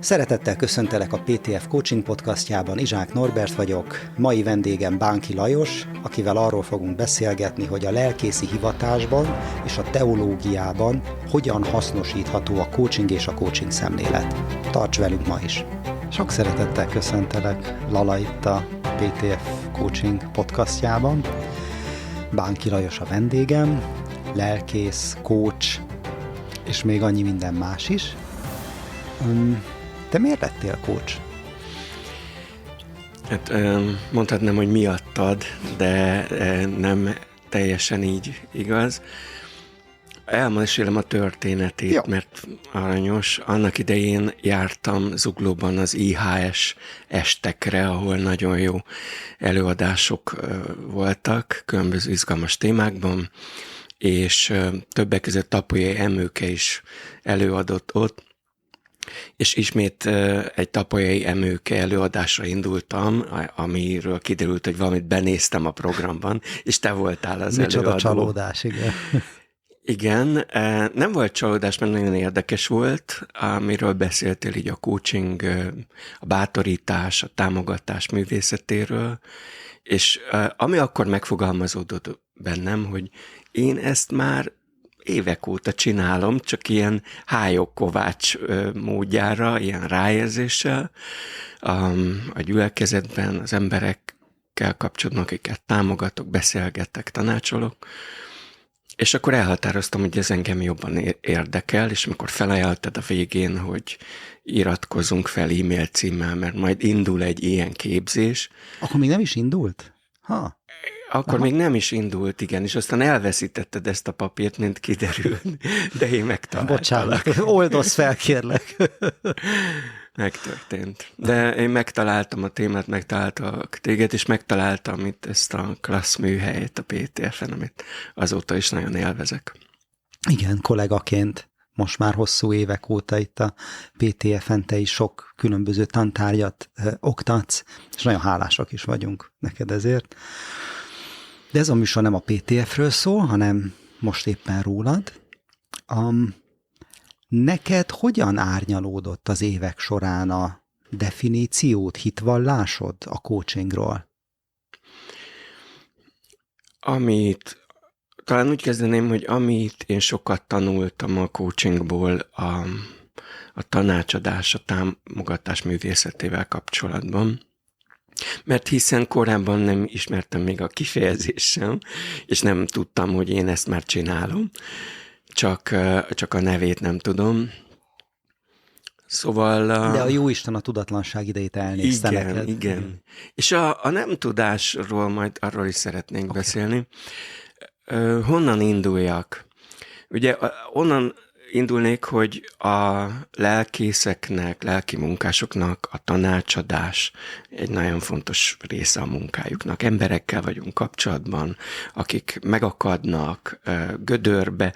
Szeretettel köszöntelek a PTF Coaching podcastjában, Izsák Norbert vagyok, mai vendégem Bánki Lajos, akivel arról fogunk beszélgetni, hogy a lelkészi hivatásban és a teológiában hogyan hasznosítható a coaching és a coaching szemlélet. Tarts velünk ma is! Sok szeretettel köszöntelek Lala itt a PTF Coaching podcastjában. Bánki Lajos a vendégem, lelkész, coach, és még annyi minden más is. Te miért lettél coach? Hát mondhatnám, hogy miattad, de nem teljesen így igaz. Elmesélem a történetét, Jó. mert aranyos. Annak idején jártam Zuglóban az IHS estekre, ahol nagyon jó előadások voltak, különböző izgalmas témákban, és többek között Tapolyai Emőke is előadott ott, és ismét egy tapolyai emőke előadásra indultam, amiről kiderült, hogy valamit benéztem a programban, és te voltál az Micsoda előadó. csalódás, igen. Igen, nem volt csalódás, mert nagyon érdekes volt, amiről beszéltél így a coaching, a bátorítás, a támogatás művészetéről, és ami akkor megfogalmazódott bennem, hogy én ezt már évek óta csinálom, csak ilyen hájok-kovács módjára, ilyen ráérzéssel a gyülekezetben az emberekkel kapcsolatban, akiket támogatok, beszélgetek, tanácsolok, és akkor elhatároztam, hogy ez engem jobban érdekel, és amikor felajánlottad a végén, hogy iratkozunk fel e-mail címmel, mert majd indul egy ilyen képzés. Akkor még nem is indult? Ha. Akkor Aha. még nem is indult, igen, és aztán elveszítetted ezt a papírt, mint kiderül, de én megtaláltam. Bocsánat, oldozz fel, kérlek. Megtörtént. De én megtaláltam a témát, megtaláltam téged, és megtaláltam itt ezt a klassz műhelyet a PTF-en, amit azóta is nagyon élvezek. Igen, kollégaként most már hosszú évek óta itt a PTF-en te is sok különböző tantárgyat oktatsz, és nagyon hálásak is vagyunk neked ezért. De ez a műsor nem a PTF-ről szól, hanem most éppen rólad. Um, neked hogyan árnyalódott az évek során a definíciót, hitvallásod a coachingról? Amit talán úgy kezdeném, hogy amit én sokat tanultam a coachingból, a, a tanácsadás, a támogatás művészetével kapcsolatban, mert hiszen korábban nem ismertem még a kifejezést sem, és nem tudtam, hogy én ezt már csinálom, csak, csak a nevét nem tudom. Szóval... De a jó Isten a tudatlanság idejét elnézte Igen, neked. igen. És a, a nem tudásról majd arról is szeretnénk okay. beszélni. honnan induljak? Ugye onnan indulnék, hogy a lelkészeknek, lelki munkásoknak a tanácsadás egy nagyon fontos része a munkájuknak. Emberekkel vagyunk kapcsolatban, akik megakadnak, gödörbe,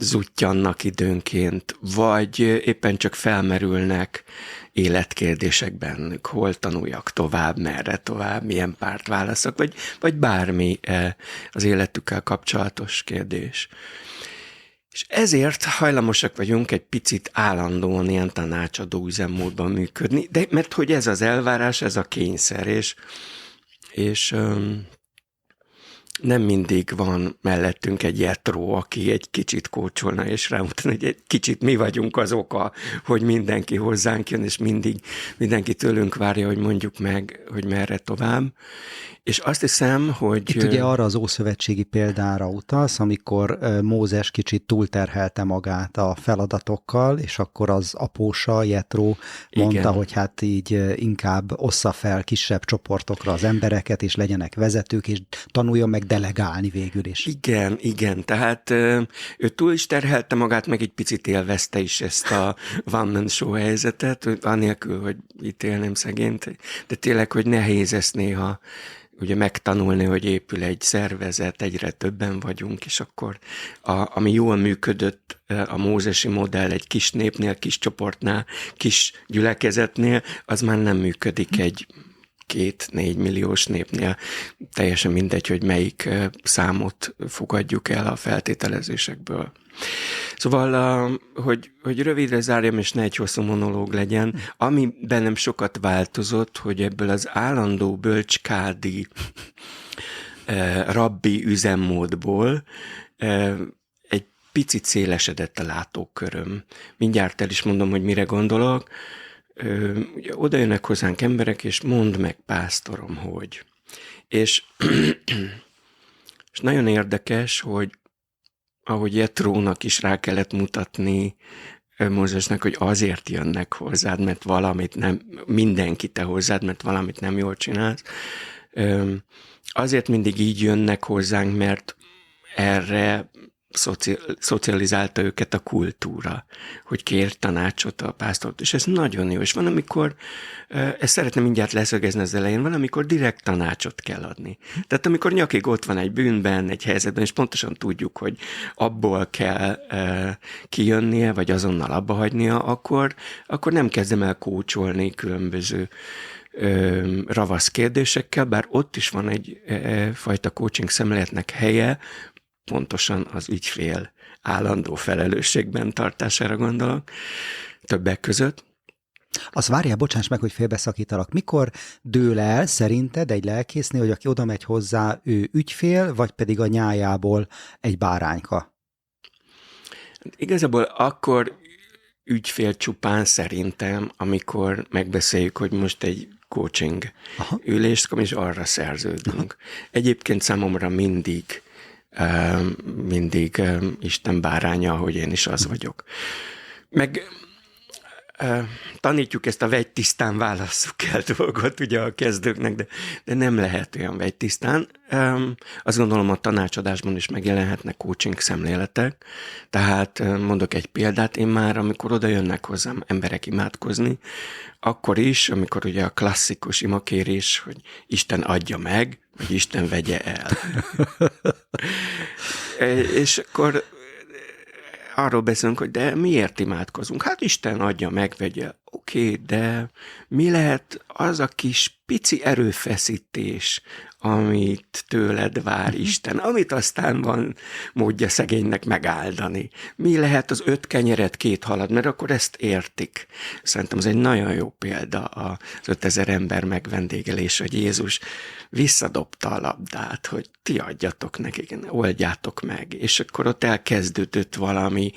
zuttyannak időnként, vagy éppen csak felmerülnek életkérdésekben, hol tanuljak tovább, merre tovább, milyen párt válaszok, vagy, vagy bármi az életükkel kapcsolatos kérdés. És ezért hajlamosak vagyunk egy picit állandóan ilyen tanácsadó üzemmódban működni, de mert hogy ez az elvárás, ez a kényszer, és, és um, nem mindig van mellettünk egy jetró, aki egy kicsit kócsolna, és rámutatna, hogy egy kicsit mi vagyunk az oka, hogy mindenki hozzánk jön, és mindig mindenki tőlünk várja, hogy mondjuk meg, hogy merre tovább. És azt hiszem, hogy... Itt ugye arra az ószövetségi példára utalsz, amikor Mózes kicsit túlterhelte magát a feladatokkal, és akkor az apósa, Jetró mondta, Igen. hogy hát így inkább ossza fel kisebb csoportokra az embereket, és legyenek vezetők, és tanuljon meg delegálni végül is. Igen, igen, tehát ő túl is terhelte magát, meg egy picit élvezte is ezt a one man show helyzetet, anélkül, hogy ítélném szegényt, de tényleg, hogy nehéz ezt néha ugye megtanulni, hogy épül egy szervezet, egyre többen vagyunk, és akkor a, ami jól működött a mózesi modell egy kis népnél, kis csoportnál, kis gyülekezetnél, az már nem működik egy két-négy milliós népnél. Teljesen mindegy, hogy melyik számot fogadjuk el a feltételezésekből. Szóval, hogy, hogy rövidre zárjam, és ne egy hosszú monológ legyen, ami bennem sokat változott, hogy ebből az állandó bölcskádi rabbi üzemmódból egy picit szélesedett a látóköröm. Mindjárt el is mondom, hogy mire gondolok. Ugye oda jönnek hozzánk emberek, és mondd meg, pásztorom, hogy. És, és nagyon érdekes, hogy ahogy Jetrónak is rá kellett mutatni Mózesnek, hogy azért jönnek hozzád, mert valamit nem, mindenki te hozzád, mert valamit nem jól csinálsz. Azért mindig így jönnek hozzánk, mert erre szocializálta őket a kultúra, hogy kér tanácsot a pásztort, és ez nagyon jó. És van, amikor, ezt szeretném mindjárt leszögezni az elején, van, amikor direkt tanácsot kell adni. Tehát amikor nyakig ott van egy bűnben, egy helyzetben, és pontosan tudjuk, hogy abból kell kijönnie, vagy azonnal abba hagynia, akkor, akkor nem kezdem el kócsolni különböző ravasz kérdésekkel, bár ott is van egy fajta coaching szemléletnek helye, pontosan az ügyfél állandó felelősségben tartására gondolok, többek között. Az várjál, bocsáss meg, hogy félbeszakítalak. Mikor dől el szerinted egy lelkésznél, hogy aki oda megy hozzá, ő ügyfél, vagy pedig a nyájából egy bárányka? Igazából akkor ügyfél csupán szerintem, amikor megbeszéljük, hogy most egy coaching Aha. ülést, és arra szerződünk. Aha. Egyébként számomra mindig mindig Isten báránya, hogy én is az vagyok. Meg tanítjuk ezt a vegytisztán válasszuk el dolgot ugye a kezdőknek, de, de nem lehet olyan vegytisztán. Azt gondolom a tanácsadásban is megjelenhetnek coaching szemléletek, tehát mondok egy példát, én már amikor oda jönnek hozzám emberek imádkozni, akkor is, amikor ugye a klasszikus imakérés, hogy Isten adja meg, vagy Isten vegye el. és akkor arról beszélünk, hogy de miért imádkozunk? Hát Isten adja, megvegye. Oké, okay, de mi lehet az a kis pici erőfeszítés, amit tőled vár uh-huh. Isten, amit aztán van módja szegénynek megáldani. Mi lehet az öt kenyeret, két halad, mert akkor ezt értik. Szerintem ez egy nagyon jó példa az ötezer ember megvendégelés, hogy Jézus visszadobta a labdát, hogy ti adjatok nekik, oldjátok meg. És akkor ott elkezdődött valami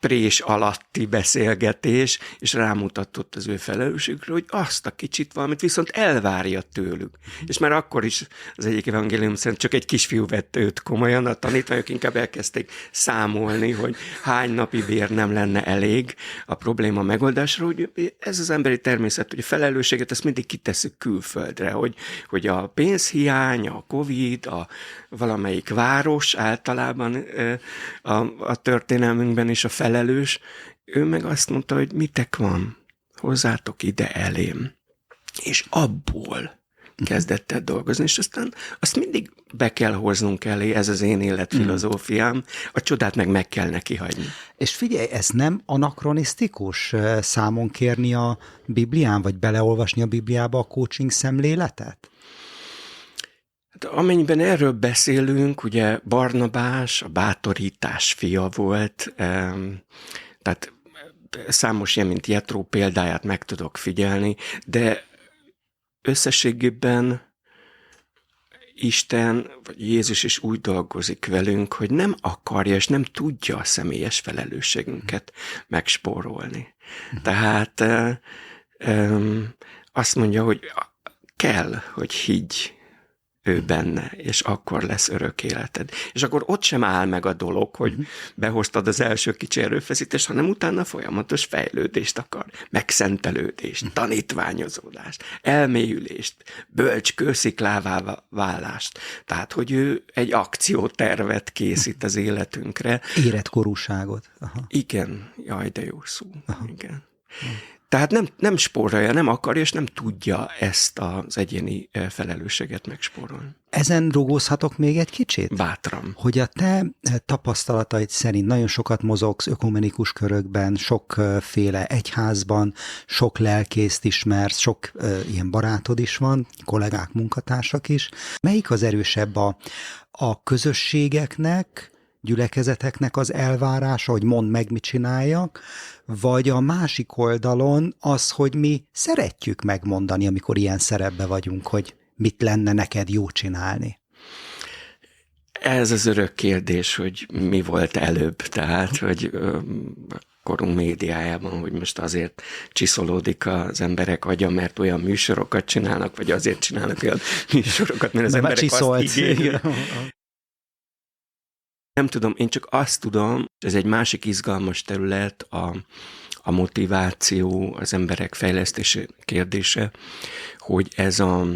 prés alatti beszélgetés, és rámutatott az ő felelősségükre, hogy azt a kicsit valamit viszont elvárja tőlük. És már akkor is az egyik evangélium szerint csak egy kisfiú vett őt komolyan, a tanítványok inkább elkezdték számolni, hogy hány napi bér nem lenne elég a probléma megoldásra, hogy ez az emberi természet, hogy a felelősséget ezt mindig kitesszük külföldre, hogy, hogy a pénzhiány, a Covid, a valamelyik város általában a, a történelmünkben is a felelős, ő meg azt mondta, hogy mitek van, hozzátok ide elém. És abból kezdett el dolgozni, és aztán azt mindig be kell hoznunk elé, ez az én életfilozófiám, a csodát meg meg kell neki hagyni. És figyelj, ez nem anakronisztikus számon kérni a Biblián, vagy beleolvasni a Bibliába a coaching szemléletet? Amennyiben erről beszélünk, ugye Barnabás a bátorítás fia volt, tehát számos ilyen, mint Jetró példáját meg tudok figyelni, de összességében Isten, vagy Jézus is úgy dolgozik velünk, hogy nem akarja és nem tudja a személyes felelősségünket megspórolni. Tehát azt mondja, hogy kell, hogy higgy ő benne, és akkor lesz örök életed. És akkor ott sem áll meg a dolog, hogy uh-huh. behoztad az első kicsi erőfeszítést, hanem utána folyamatos fejlődést akar, megszentelődést, uh-huh. tanítványozódást, elmélyülést, bölcs kősziklává válást. Tehát, hogy ő egy akciótervet készít az életünkre. Életkorúságot. Aha. Igen, jaj, de jó szó. Aha. Igen. Tehát nem, nem spórolja, nem akarja, és nem tudja ezt az egyéni eh, felelősséget megspórolni. Ezen rugózhatok még egy kicsit? Bátran. Hogy a te eh, tapasztalataid szerint nagyon sokat mozogsz ökumenikus körökben, sokféle egyházban, sok lelkészt ismersz, sok uh, ilyen barátod is van, kollégák, munkatársak is. Melyik az erősebb a, a közösségeknek, gyülekezeteknek az elvárása, hogy mond meg, mit csináljak, vagy a másik oldalon az, hogy mi szeretjük megmondani, amikor ilyen szerepbe vagyunk, hogy mit lenne neked jó csinálni. Ez az örök kérdés, hogy mi volt előbb, tehát, hogy korunk médiájában, hogy most azért csiszolódik az emberek agya, mert olyan műsorokat csinálnak, vagy azért csinálnak olyan műsorokat, mert az mert emberek azt igénylik. Nem tudom, én csak azt tudom, ez egy másik izgalmas terület, a, a motiváció, az emberek fejlesztése kérdése, hogy ez a,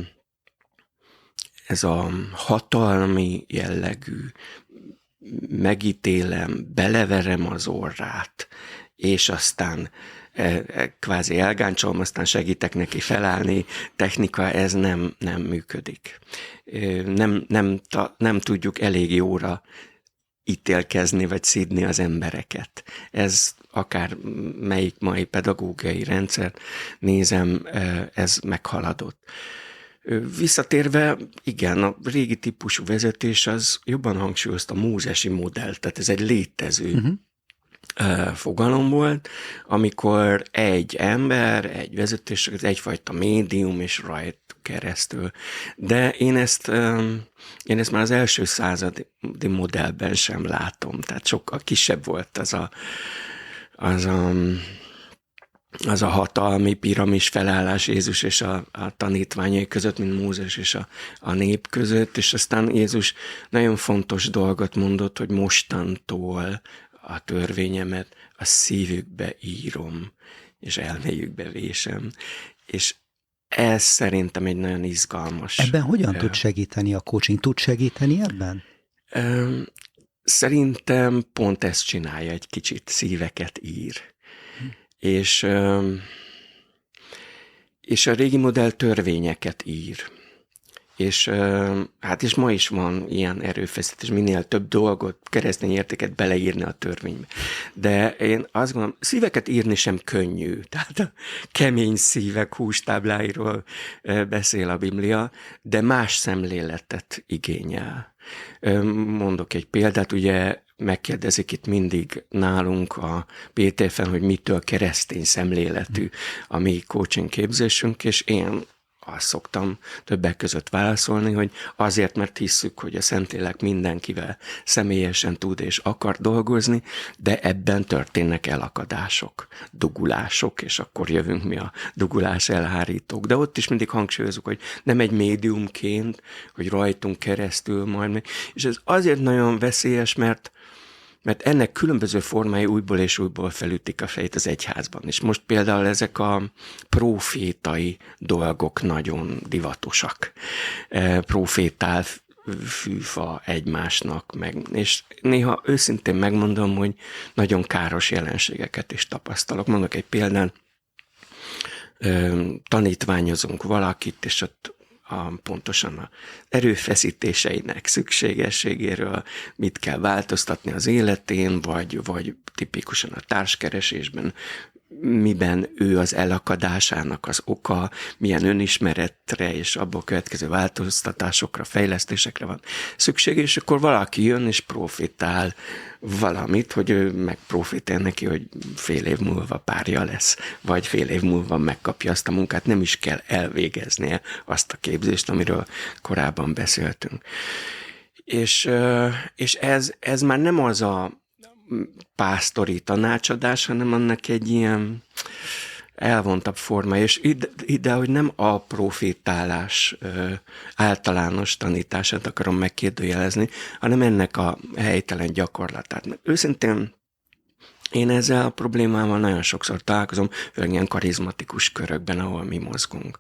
ez a hatalmi jellegű, megítélem, beleverem az orrát, és aztán e, e, kvázi elgáncsolom, aztán segítek neki felállni, technika, ez nem, nem működik. Nem, nem, nem tudjuk elég jóra ítélkezni, vagy szídni az embereket. Ez akár melyik mai pedagógiai rendszer nézem, ez meghaladott. Visszatérve, igen, a régi típusú vezetés az jobban hangsúlyozta a mózesi modellt, tehát ez egy létező uh-huh fogalom volt, amikor egy ember, egy vezetés, egyfajta médium és rajt keresztül. De én ezt, én ezt már az első századi modellben sem látom, tehát sokkal kisebb volt az a, az a az a hatalmi piramis felállás Jézus és a, a tanítványai között, mint Mózes és a, a nép között, és aztán Jézus nagyon fontos dolgot mondott, hogy mostantól a törvényemet a szívükbe írom, és elméjükbe vésem. És ez szerintem egy nagyon izgalmas. Ebben hogyan tud segíteni a coaching? Tud segíteni ebben? Szerintem pont ezt csinálja egy kicsit, szíveket ír. Hm. És, és a régi modell törvényeket ír és hát és ma is van ilyen erőfeszítés, minél több dolgot, keresztény értéket beleírni a törvénybe. De én azt gondolom, szíveket írni sem könnyű. Tehát a kemény szívek hústábláiról beszél a Biblia, de más szemléletet igényel. Mondok egy példát, ugye megkérdezik itt mindig nálunk a PTF-en, hogy mitől keresztény szemléletű a mi coaching képzésünk, és én azt szoktam többek között válaszolni, hogy azért, mert hisszük, hogy a Szentlélek mindenkivel személyesen tud és akar dolgozni, de ebben történnek elakadások, dugulások, és akkor jövünk mi a dugulás elhárítók. De ott is mindig hangsúlyozunk, hogy nem egy médiumként, hogy rajtunk keresztül majd, és ez azért nagyon veszélyes, mert mert ennek különböző formái újból és újból felütik a fejét az egyházban. És most például ezek a profétai dolgok nagyon divatosak. E, profétál fűfa egymásnak, meg, és néha őszintén megmondom, hogy nagyon káros jelenségeket is tapasztalok. Mondok egy példán, tanítványozunk valakit, és ott a, pontosan a erőfeszítéseinek szükségességéről, mit kell változtatni az életén, vagy, vagy tipikusan a társkeresésben miben ő az elakadásának az oka, milyen önismeretre és abból következő változtatásokra, fejlesztésekre van szükség, és akkor valaki jön és profitál valamit, hogy ő megprofitál neki, hogy fél év múlva párja lesz, vagy fél év múlva megkapja azt a munkát, nem is kell elvégeznie azt a képzést, amiről korábban beszéltünk. És, és ez, ez már nem az a pásztori tanácsadás, hanem annak egy ilyen elvontabb forma, és ide, ide hogy nem a profétálás ö, általános tanítását akarom megkérdőjelezni, hanem ennek a helytelen gyakorlatát. Mert őszintén én ezzel a problémával nagyon sokszor találkozom, főleg ilyen karizmatikus körökben, ahol mi mozgunk.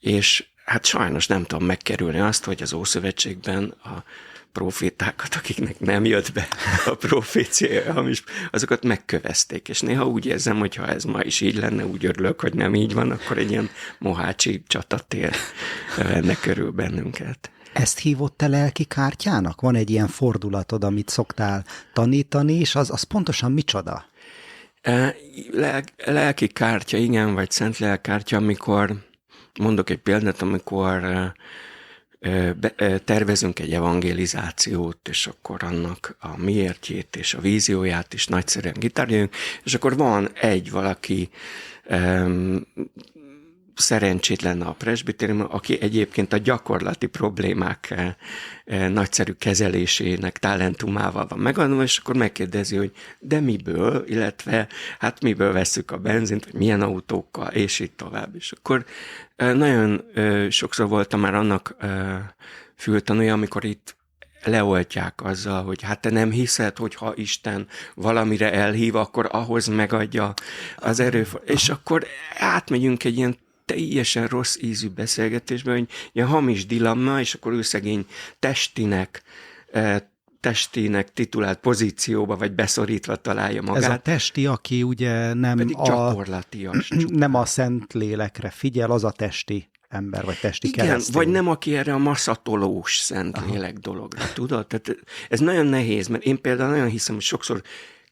És hát sajnos nem tudom megkerülni azt, hogy az Ószövetségben a profétákat, akiknek nem jött be a profécia, hamis, azokat megkövezték. És néha úgy érzem, hogy ha ez ma is így lenne, úgy örülök, hogy nem így van, akkor egy ilyen mohácsi csatatér venne körül bennünket. Ezt hívott te lelki kártyának? Van egy ilyen fordulatod, amit szoktál tanítani, és az, az pontosan micsoda? Lel, lelki kártya, igen, vagy szent lelkártya, amikor mondok egy példát, amikor tervezünk egy evangelizációt, és akkor annak a miértjét és a vízióját is nagyszerűen gitárjunk, és akkor van egy valaki szerencsétlen a presbitérium, aki egyébként a gyakorlati problémák eh, eh, nagyszerű kezelésének talentumával van megadva, és akkor megkérdezi, hogy de miből, illetve hát miből veszük a benzint, vagy milyen autókkal, és így tovább. És akkor eh, nagyon sokszor voltam már annak fültanúja, amikor itt leoltják azzal, hogy hát te nem hiszed, hogy ha Isten valamire elhív, akkor ahhoz megadja az erőforrás. És akkor átmegyünk egy ilyen teljesen rossz ízű beszélgetésben, hogy ilyen hamis dilemma, és akkor ő szegény testinek e, testének titulált pozícióba, vagy beszorítva találja magát. Ez a testi, aki ugye nem Pedig a, nem a szent lélekre figyel, az a testi ember, vagy testi Igen, keresztény. vagy nem aki erre a maszatolós szent Aha. lélek dologra, tudod? Tehát ez nagyon nehéz, mert én például nagyon hiszem, hogy sokszor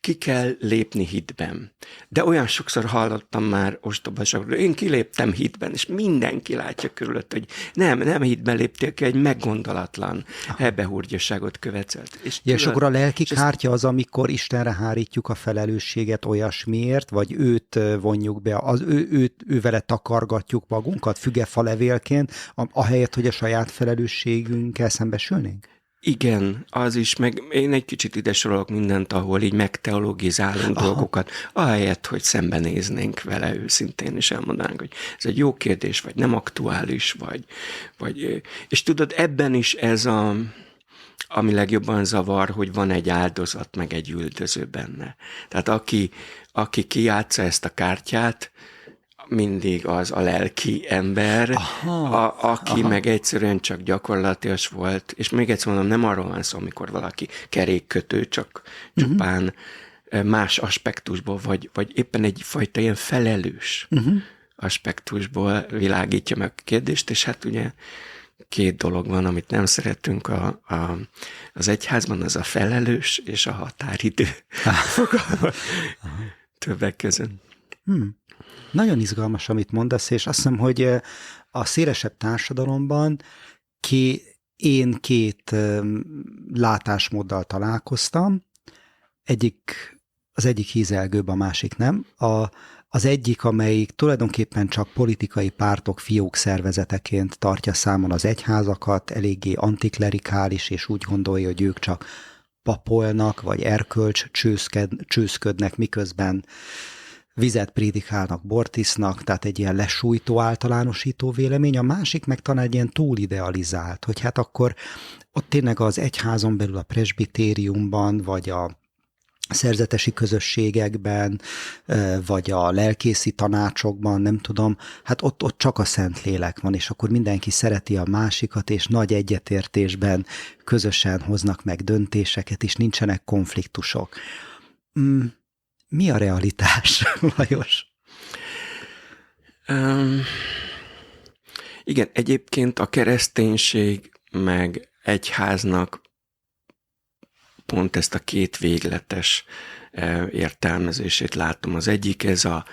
ki kell lépni hitben. De olyan sokszor hallottam már ostobaságról, én kiléptem hitben, és mindenki látja körülött, hogy nem, nem hitben léptél ki, egy meggondolatlan hebehúrgyaságot követelt. És, ja, és akkor a lelki kártya az, amikor Istenre hárítjuk a felelősséget olyasmiért, vagy őt vonjuk be, az ő, őt, ő vele takargatjuk magunkat, fügefa levélként, ahelyett, hogy a saját felelősségünkkel szembesülnénk? Igen, az is, meg én egy kicsit ide sorolok mindent, ahol így megteologizálunk Aha. dolgokat, ahelyett, hogy szembenéznénk vele őszintén, és elmondanánk, hogy ez egy jó kérdés, vagy nem aktuális, vagy, vagy és tudod, ebben is ez a, ami legjobban zavar, hogy van egy áldozat, meg egy üldöző benne. Tehát aki, aki kijátsza ezt a kártyát, mindig az a lelki ember, aha, a, aki aha. meg egyszerűen csak gyakorlatias volt, és még egyszer mondom, nem arról van szó, amikor valaki kerékkötő, csak uh-huh. csupán más aspektusból, vagy, vagy éppen egyfajta ilyen felelős uh-huh. aspektusból világítja meg a kérdést, és hát ugye két dolog van, amit nem szeretünk a, a, az egyházban, az a felelős és a határidő többek között. Hmm. Nagyon izgalmas, amit mondasz, és azt hiszem, hogy a szélesebb társadalomban ké, én két látásmóddal találkoztam, egyik, az egyik hízelgőbb, a másik nem. A, az egyik, amelyik tulajdonképpen csak politikai pártok fiók szervezeteként tartja számon az egyházakat, eléggé antiklerikális, és úgy gondolja, hogy ők csak papolnak, vagy erkölcs csőszked, csőszködnek, miközben vizet prédikálnak, bortisznak, tehát egy ilyen lesújtó, általánosító vélemény, a másik meg talán egy ilyen túlidealizált, hogy hát akkor ott tényleg az egyházon belül a presbitériumban, vagy a szerzetesi közösségekben, vagy a lelkészi tanácsokban, nem tudom, hát ott, ott csak a szent lélek van, és akkor mindenki szereti a másikat, és nagy egyetértésben közösen hoznak meg döntéseket, és nincsenek konfliktusok. Mi a realitás, Lajos? Um, igen, egyébként a kereszténység meg egyháznak pont ezt a két végletes értelmezését látom. Az egyik ez a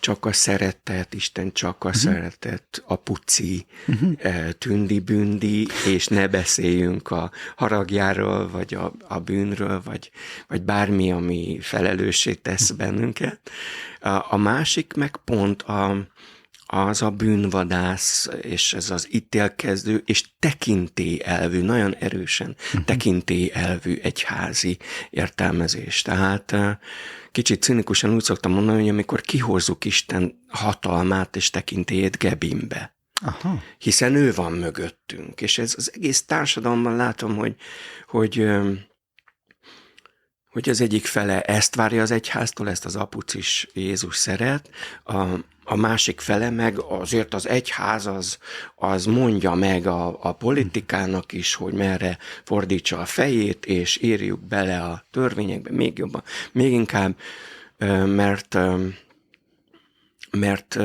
csak a szeretet, Isten csak a uh-huh. szeretet, a puci, uh-huh. tündi-bündi, és ne beszéljünk a haragjáról, vagy a, a bűnről, vagy, vagy bármi, ami felelőssé tesz bennünket. A, a másik meg pont a, az a bűnvadász, és ez az ítélkezdő, és elvű, nagyon erősen uh-huh. elvű egyházi értelmezés. Tehát kicsit cinikusan úgy szoktam mondani, hogy amikor kihozzuk Isten hatalmát és tekintélyét Gebimbe, Aha. hiszen ő van mögöttünk, és ez az egész társadalomban látom, hogy, hogy hogy az egyik fele ezt várja az egyháztól, ezt az apucis Jézus szeret, a, a másik fele meg azért az egyház az, az mondja meg a, a politikának is, hogy merre fordítsa a fejét, és írjuk bele a törvényekbe még jobban, még inkább, mert mert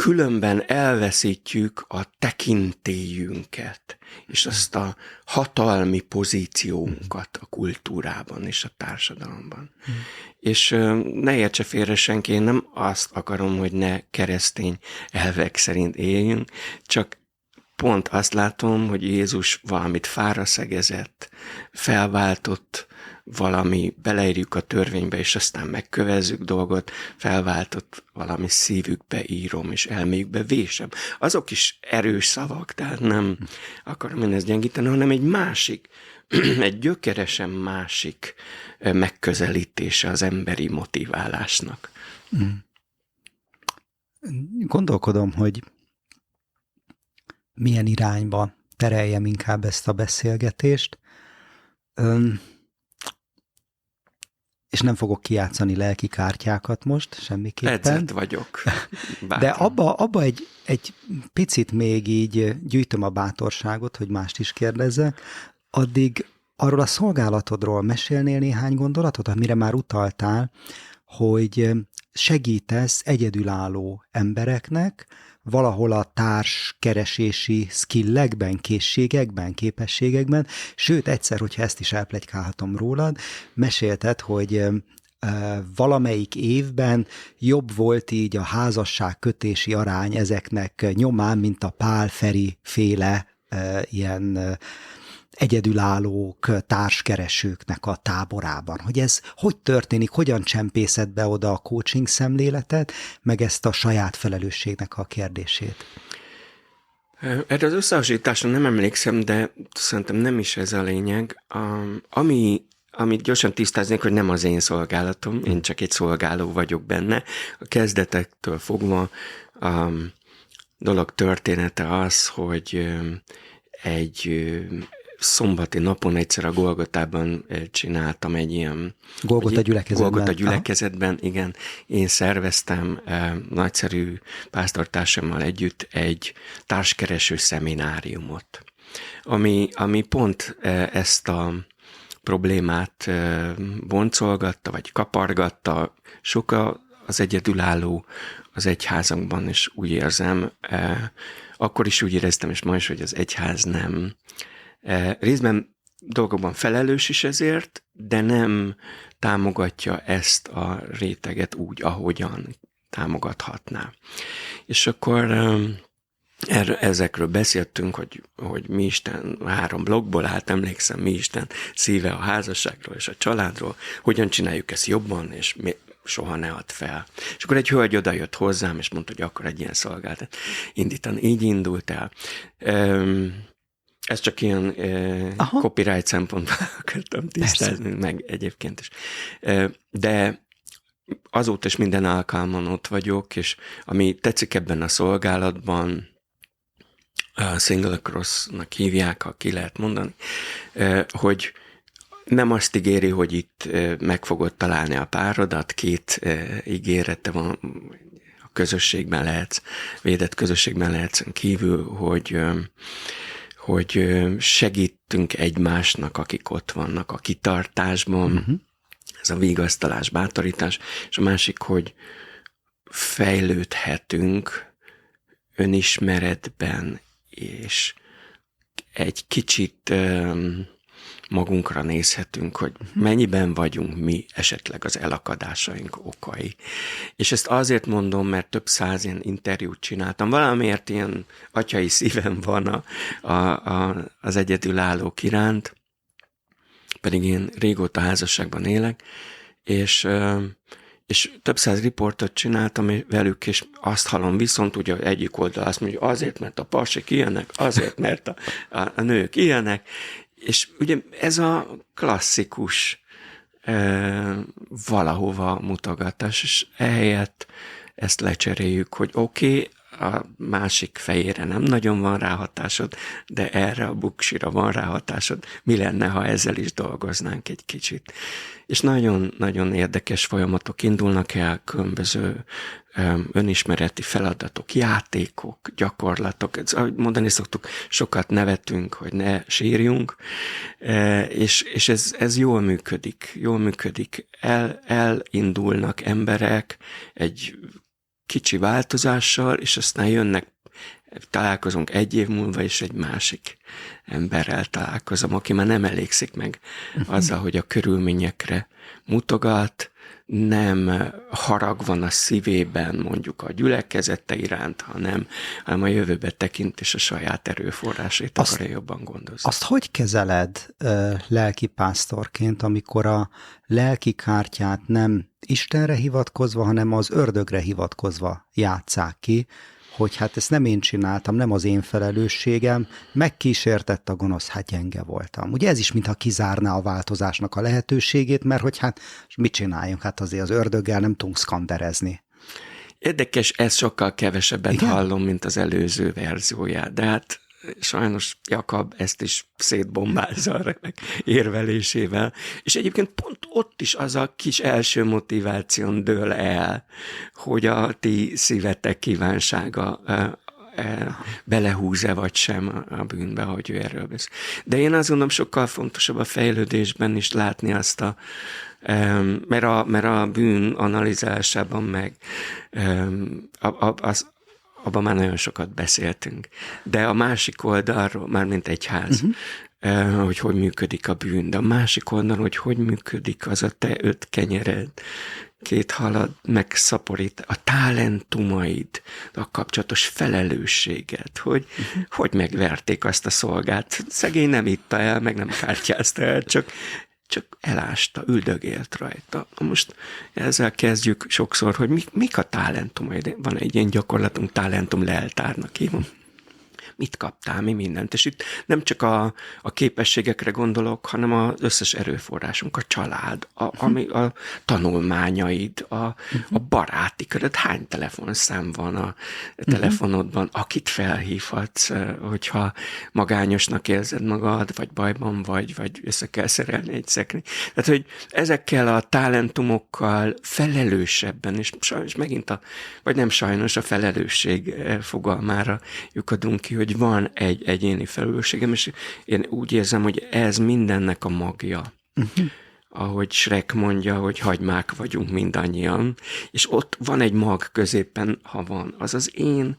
különben elveszítjük a tekintélyünket, és azt a hatalmi pozíciónkat a kultúrában és a társadalomban. És ne értse félre senki, én nem azt akarom, hogy ne keresztény elvek szerint éljünk, csak pont azt látom, hogy Jézus valamit fára szegezett, felváltott, valami, beleírjuk a törvénybe, és aztán megkövezzük dolgot, felváltott valami szívükbe írom, és elméjükbe vésem. Azok is erős szavak, tehát nem akarom én ezt gyengíteni, hanem egy másik, egy gyökeresen másik megközelítése az emberi motiválásnak. Mm. Gondolkodom, hogy milyen irányba tereljem inkább ezt a beszélgetést. És nem fogok kijátszani lelki kártyákat most, semmiképpen. Edzett vagyok. Bátran. De abba, abba egy, egy picit még így gyűjtöm a bátorságot, hogy mást is kérdezzek, addig arról a szolgálatodról mesélnél néhány gondolatot, amire már utaltál, hogy segítesz egyedülálló embereknek, valahol a társ keresési skillekben, készségekben, képességekben, sőt egyszer, hogyha ezt is elplegykálhatom rólad, mesélted, hogy valamelyik évben jobb volt így a házasság kötési arány ezeknek nyomán, mint a Pál Feri féle ilyen egyedülállók, társkeresőknek a táborában. Hogy ez hogy történik, hogyan csempészed be oda a coaching szemléletet, meg ezt a saját felelősségnek a kérdését? Erre az összehasonlításra nem emlékszem, de szerintem nem is ez a lényeg. Ami amit gyorsan tisztáznék, hogy nem az én szolgálatom, én csak egy szolgáló vagyok benne. A kezdetektől fogva a dolog története az, hogy egy szombati napon egyszer a Golgotában eh, csináltam egy ilyen... Golgota gyülekezetben. Golgota gyülekezetben, igen. Én szerveztem eh, nagyszerű pásztortársammal együtt egy társkereső szemináriumot, ami, ami pont eh, ezt a problémát eh, boncolgatta, vagy kapargatta. Soka az egyedülálló az egyházunkban, és úgy érzem, eh, akkor is úgy éreztem, és ma is, hogy az egyház nem részben dolgokban felelős is ezért, de nem támogatja ezt a réteget úgy, ahogyan támogathatná. És akkor erre, ezekről beszéltünk, hogy, hogy mi Isten három blogból állt, emlékszem, mi Isten szíve a házasságról és a családról, hogyan csináljuk ezt jobban, és mi, soha ne add fel. És akkor egy hölgy oda jött hozzám, és mondta, hogy akkor egy ilyen szolgáltat indítani. Így indult el. Um, ez csak ilyen uh, copyright szempontból akartam tisztázni, Persze. meg egyébként is. De azóta is minden alkalmon ott vagyok, és ami tetszik ebben a szolgálatban, a Single Cross-nak hívják, ha ki lehet mondani, hogy nem azt ígéri, hogy itt meg fogod találni a párodat, két ígérete van, a közösségben lehetsz, védett közösségben lehetsz kívül, hogy hogy segítünk egymásnak, akik ott vannak a kitartásban, uh-huh. ez a vigasztalás, bátorítás, és a másik, hogy fejlődhetünk önismeretben, és egy kicsit magunkra nézhetünk, hogy mennyiben vagyunk mi esetleg az elakadásaink okai. És ezt azért mondom, mert több száz ilyen interjút csináltam. Valamiért ilyen atyai szívem van a, a, a, az egyedülállók iránt, pedig én régóta házasságban élek, és és több száz riportot csináltam velük, és azt hallom viszont, ugye egyik oldal azt mondja, azért, mert a pasik ilyenek, azért, mert a, a, a nők ilyenek, és ugye ez a klasszikus e, valahova mutogatás, és ehelyett ezt lecseréljük, hogy oké, okay, a másik fejére nem nagyon van ráhatásod, de erre a buksira van ráhatásod. Mi lenne, ha ezzel is dolgoznánk egy kicsit? És nagyon-nagyon érdekes folyamatok indulnak el, különböző önismereti feladatok, játékok, gyakorlatok. Ez, ahogy mondani szoktuk, sokat nevetünk, hogy ne sírjunk, e, és, és ez, ez jól működik, jól működik. El, elindulnak emberek egy kicsi változással, és aztán jönnek, találkozunk egy év múlva, és egy másik emberrel találkozom, aki már nem elégszik meg azzal, hogy a körülményekre mutogat, nem harag van a szívében mondjuk a gyülekezete iránt, hanem, hanem a jövőbe tekint és a saját erőforrásait azt, akarja jobban gondozni. Azt hogy kezeled lelki pásztorként, amikor a lelki kártyát nem Istenre hivatkozva, hanem az ördögre hivatkozva játszák ki, hogy hát ezt nem én csináltam, nem az én felelősségem, megkísértett a gonosz, hát gyenge voltam. Ugye ez is mintha kizárná a változásnak a lehetőségét, mert hogy hát mit csináljunk, hát azért az ördöggel nem tudunk szkanderezni. Érdekes, ezt sokkal kevesebbet Igen? hallom, mint az előző verzióját, de hát sajnos Jakab ezt is szétbombázza a remek érvelésével, és egyébként pont ott is az a kis első motiváción dől el, hogy a ti szívetek kívánsága belehúz-e vagy sem a bűnbe, hogy ő erről beszél. De én azt gondolom, sokkal fontosabb a fejlődésben is látni azt a, mert a, mert a bűn analizálásában meg az, abban már nagyon sokat beszéltünk. De a másik oldalról, már mint egy ház, uh-huh. hogy hogy működik a bűn, de a másik oldalról, hogy hogy működik az a te öt kenyered, két halad megszaporít, a talentumaid, a kapcsolatos felelősséget, hogy uh-huh. hogy megverték azt a szolgát. Szegény nem itta el, meg nem kártyázta el, csak csak elásta, üldögélt rajta. Most ezzel kezdjük sokszor, hogy mik, mik a talentumai. Van egy ilyen gyakorlatunk, talentum leltárnak hívom mit kaptál, mi mindent. És itt nem csak a, a képességekre gondolok, hanem az összes erőforrásunk, a család, a, ami, a tanulmányaid, a, a baráti köröd, hány telefonszám van a telefonodban, akit felhívhatsz, hogyha magányosnak érzed magad, vagy bajban vagy, vagy össze kell szerelni egy szekrény. Tehát, hogy ezekkel a talentumokkal felelősebben, és sajnos megint a, vagy nem sajnos a felelősség fogalmára lyukadunk ki, hogy hogy van egy egyéni felelősségem, és én úgy érzem, hogy ez mindennek a magja. Uh-huh. Ahogy Shrek mondja, hogy hagymák vagyunk mindannyian, és ott van egy mag középen, ha van, az az én,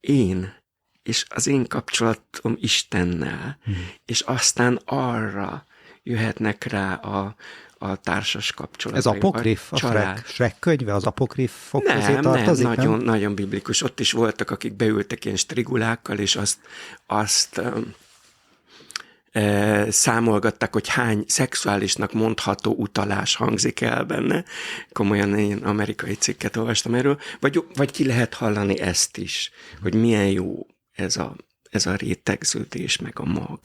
én, és az én kapcsolatom Istennel, uh-huh. és aztán arra jöhetnek rá a, a társas kapcsolat. Ez apokrif, a Shrek, Shrek könyve az apokrifok nem, közé tartozik? Nem, nagyon, nagyon biblikus. Ott is voltak, akik beültek ilyen strigulákkal, és azt, azt e, számolgatták, hogy hány szexuálisnak mondható utalás hangzik el benne. Komolyan én amerikai cikket olvastam erről. Vagy, vagy ki lehet hallani ezt is, hogy milyen jó ez a ez a rétegződés, meg a mag.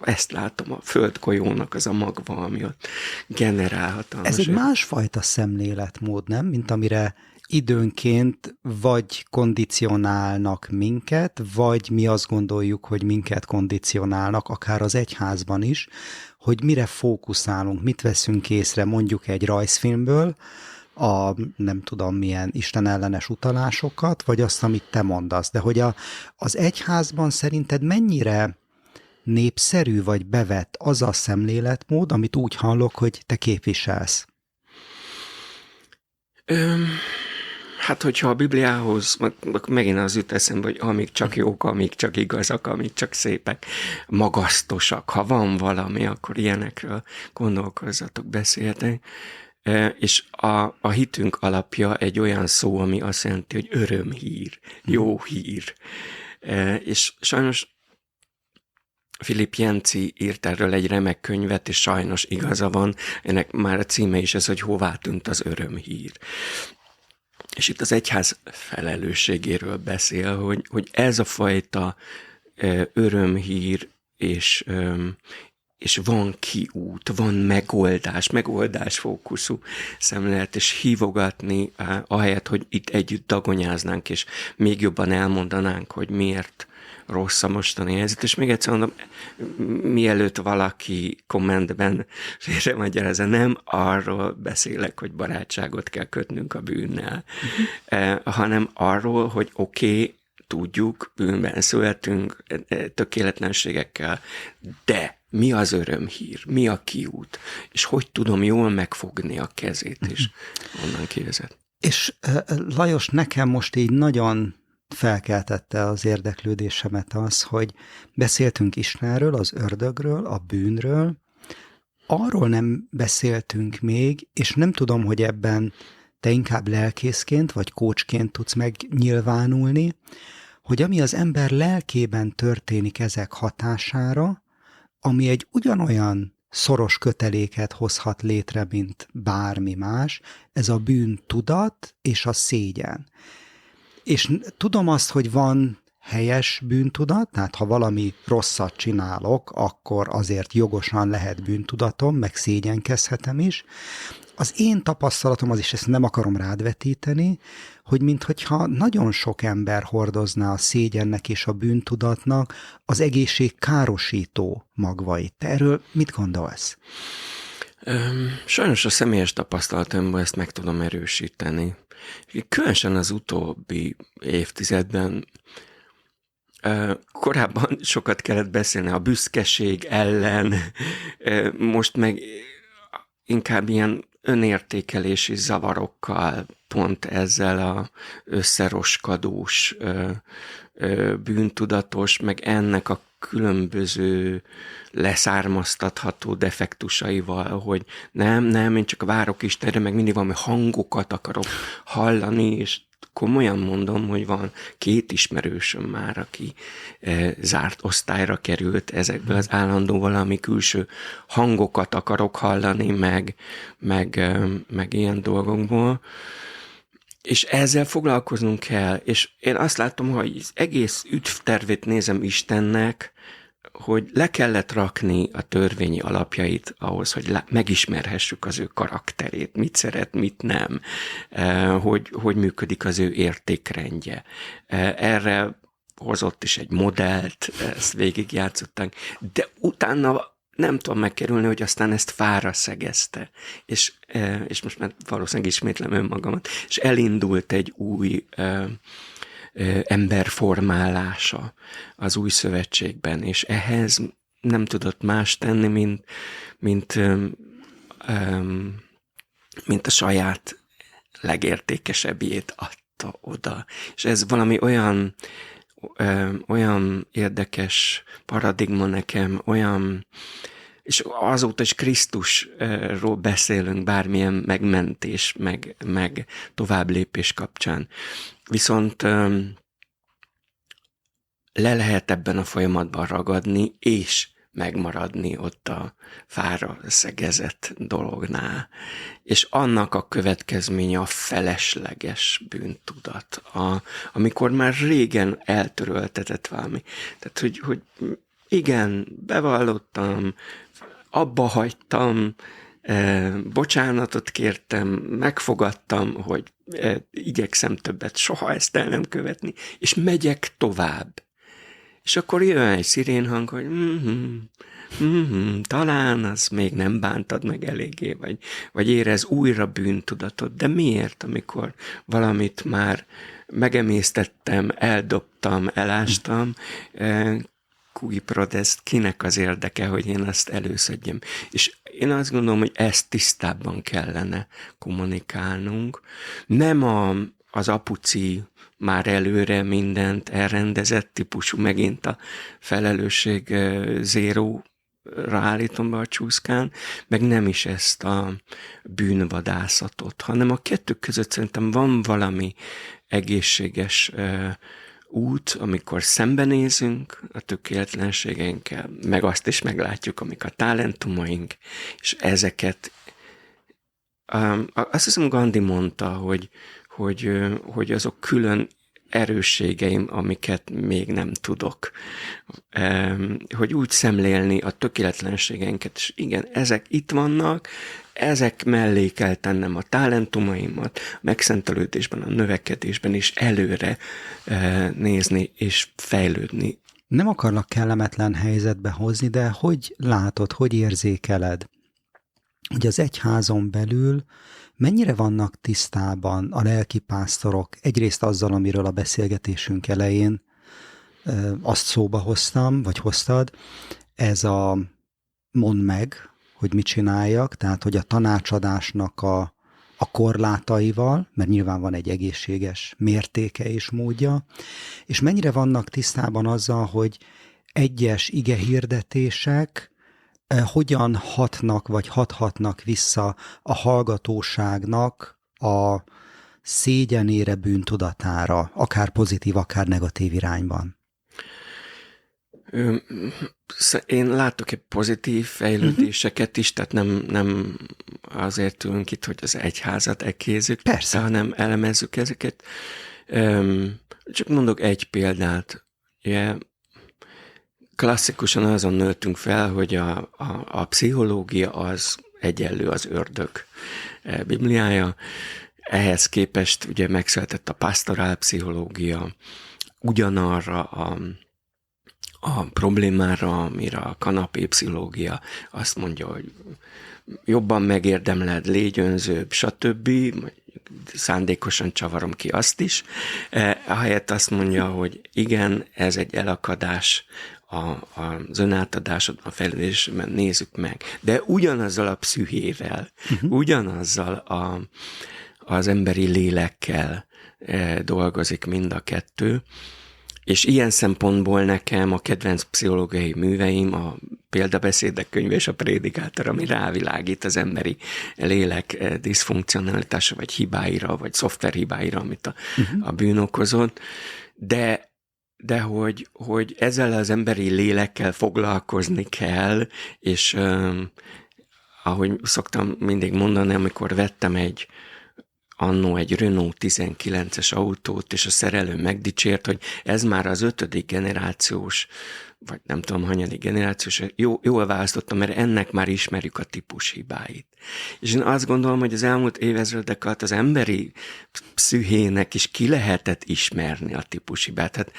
Ezt látom a földgolyónak, az a magva, ami ott generálhat. Ez egy másfajta szemléletmód, nem? Mint amire időnként vagy kondicionálnak minket, vagy mi azt gondoljuk, hogy minket kondicionálnak, akár az egyházban is, hogy mire fókuszálunk, mit veszünk észre mondjuk egy rajzfilmből, a nem tudom milyen istenellenes utalásokat, vagy azt, amit te mondasz. De hogy a, az egyházban szerinted mennyire népszerű vagy bevett az a szemléletmód, amit úgy hallok, hogy te képviselsz? Öm, hát, hogyha a Bibliához, megint az jut eszembe, hogy amíg csak jók, amíg csak igazak, amíg csak szépek, magasztosak, ha van valami, akkor ilyenekről gondolkozzatok, beszéljetek. És a, a hitünk alapja egy olyan szó, ami azt jelenti, hogy örömhír, jó hír. És sajnos Filip Jenci írt erről egy remek könyvet, és sajnos igaza van, ennek már a címe is ez, hogy hová tűnt az örömhír. És itt az egyház felelősségéről beszél, hogy, hogy ez a fajta örömhír és, és van kiút, van megoldás, megoldás fókuszú szemlélet, és hívogatni, ahelyett, hogy itt együtt dagonyáznánk, és még jobban elmondanánk, hogy miért rossz a mostani helyzet, és még egyszer mondom, mielőtt valaki kommentben félre magyarázza, nem arról beszélek, hogy barátságot kell kötnünk a bűnnel, uh-huh. eh, hanem arról, hogy oké, okay, tudjuk, bűnben születünk, eh, tökéletlenségekkel, de mi az örömhír, mi a kiút, és hogy tudom jól megfogni a kezét, és mhm. onnan kivezet. És Lajos, nekem most így nagyon felkeltette az érdeklődésemet az, hogy beszéltünk Istenről, az ördögről, a bűnről, arról nem beszéltünk még, és nem tudom, hogy ebben te inkább lelkészként vagy kócsként tudsz megnyilvánulni, hogy ami az ember lelkében történik ezek hatására, ami egy ugyanolyan szoros köteléket hozhat létre, mint bármi más, ez a bűn tudat és a szégyen. És tudom azt, hogy van helyes bűntudat, tehát ha valami rosszat csinálok, akkor azért jogosan lehet bűntudatom, meg szégyenkezhetem is. Az én tapasztalatom az is, ezt nem akarom rádvetíteni, hogy minthogyha nagyon sok ember hordozná a szégyennek és a bűntudatnak az egészség károsító magvait. Te erről mit gondolsz? Sajnos a személyes tapasztalatomban ezt meg tudom erősíteni. Különösen az utóbbi évtizedben Korábban sokat kellett beszélni a büszkeség ellen, most meg inkább ilyen önértékelési zavarokkal, pont ezzel a összeroskadós, bűntudatos, meg ennek a különböző leszármaztatható defektusaival, hogy nem, nem, én csak várok Istenre, meg mindig valami hangokat akarok hallani, és komolyan mondom, hogy van két ismerősöm már, aki e, zárt osztályra került ezekből az állandó valami külső hangokat akarok hallani, meg, meg, e, meg ilyen dolgokból. És ezzel foglalkoznunk kell, és én azt látom, hogy az egész üdvtervét nézem Istennek, hogy le kellett rakni a törvényi alapjait ahhoz, hogy megismerhessük az ő karakterét, mit szeret, mit nem, eh, hogy, hogy működik az ő értékrendje. Eh, erre hozott is egy modellt, ezt végigjátszották, de utána nem tudom megkerülni, hogy aztán ezt fára szegezte, és, eh, és most már valószínűleg ismétlem önmagamat, és elindult egy új ember formálása az új szövetségben, és ehhez nem tudott más tenni, mint, mint, mint a saját legértékesebbjét adta oda. És ez valami olyan, olyan érdekes paradigma nekem, olyan, és azóta is Krisztusról beszélünk bármilyen megmentés, meg, meg továbblépés kapcsán. Viszont le lehet ebben a folyamatban ragadni, és megmaradni ott a fára szegezett dolognál. És annak a következménye a felesleges bűntudat, a, amikor már régen eltöröltetett valami. Tehát, hogy, hogy igen, bevallottam, abba hagytam, bocsánatot kértem, megfogadtam, hogy igyekszem többet soha ezt el nem követni, és megyek tovább. És akkor jön egy szirénhang, hogy mm-hmm, mm-hmm, talán az még nem bántad meg eléggé, vagy, vagy érez újra bűntudatot. De miért, amikor valamit már megemésztettem, eldobtam, elástam, Kui Prodest kinek az érdeke, hogy én azt előszedjem. És én azt gondolom, hogy ezt tisztábban kellene kommunikálnunk. Nem a, az apuci már előre mindent elrendezett típusú, megint a felelősség zéró ráállítom be a csúszkán, meg nem is ezt a bűnvadászatot, hanem a kettő között szerintem van valami egészséges út, amikor szembenézünk a tökéletlenségeinkkel, meg azt is meglátjuk, amik a talentumaink, és ezeket um, azt hiszem Gandhi mondta, hogy, hogy, hogy azok külön erősségeim, amiket még nem tudok. Hogy úgy szemlélni a tökéletlenségeinket, és igen, ezek itt vannak, ezek mellé kell tennem a talentumaimat, megszentelődésben, a növekedésben, és előre nézni és fejlődni. Nem akarlak kellemetlen helyzetbe hozni, de hogy látod, hogy érzékeled, hogy az egyházon belül mennyire vannak tisztában a lelkipásztorok egyrészt azzal, amiről a beszélgetésünk elején azt szóba hoztam, vagy hoztad, ez a mond meg, hogy mit csináljak, tehát hogy a tanácsadásnak a, a korlátaival, mert nyilván van egy egészséges mértéke és módja, és mennyire vannak tisztában azzal, hogy egyes ige hirdetések hogyan hatnak, vagy hathatnak vissza a hallgatóságnak a szégyenére, bűntudatára, akár pozitív, akár negatív irányban? Én látok egy pozitív fejlődéseket is, tehát nem, nem azért ülünk itt, hogy az egyházat ekézzük, Persze. hanem elemezzük ezeket. Csak mondok egy példát. Ugye, klasszikusan azon nőttünk fel, hogy a, a, a pszichológia az egyenlő az ördög e, bibliája. Ehhez képest ugye megszületett a pastorál pszichológia, ugyanarra a a problémára, amire a kanapé pszichológia azt mondja, hogy jobban megérdemled, légy önzőbb, stb. Szándékosan csavarom ki azt is. Ahelyett azt mondja, hogy igen, ez egy elakadás a, az önátadásod, a fejlődésben nézzük meg. De ugyanazzal a pszichével, uh-huh. ugyanazzal a, az emberi lélekkel dolgozik mind a kettő, és ilyen szempontból nekem a kedvenc pszichológiai műveim a példabeszédek könyve és a prédikátor, ami rávilágít az emberi lélek eh, diszfunkcionalitása, vagy hibáira, vagy szoftverhibáira, amit a, uh-huh. a bűn okozott. De de hogy, hogy ezzel az emberi lélekkel foglalkozni kell, és um, ahogy szoktam mindig mondani, amikor vettem egy annó egy Renault 19-es autót, és a szerelő megdicsért, hogy ez már az ötödik generációs, vagy nem tudom, hanyadik generációs, jó, jól választottam, mert ennek már ismerjük a típus hibáit. És én azt gondolom, hogy az elmúlt évezredek alatt az emberi pszichének is ki lehetett ismerni a típus hibát. Hát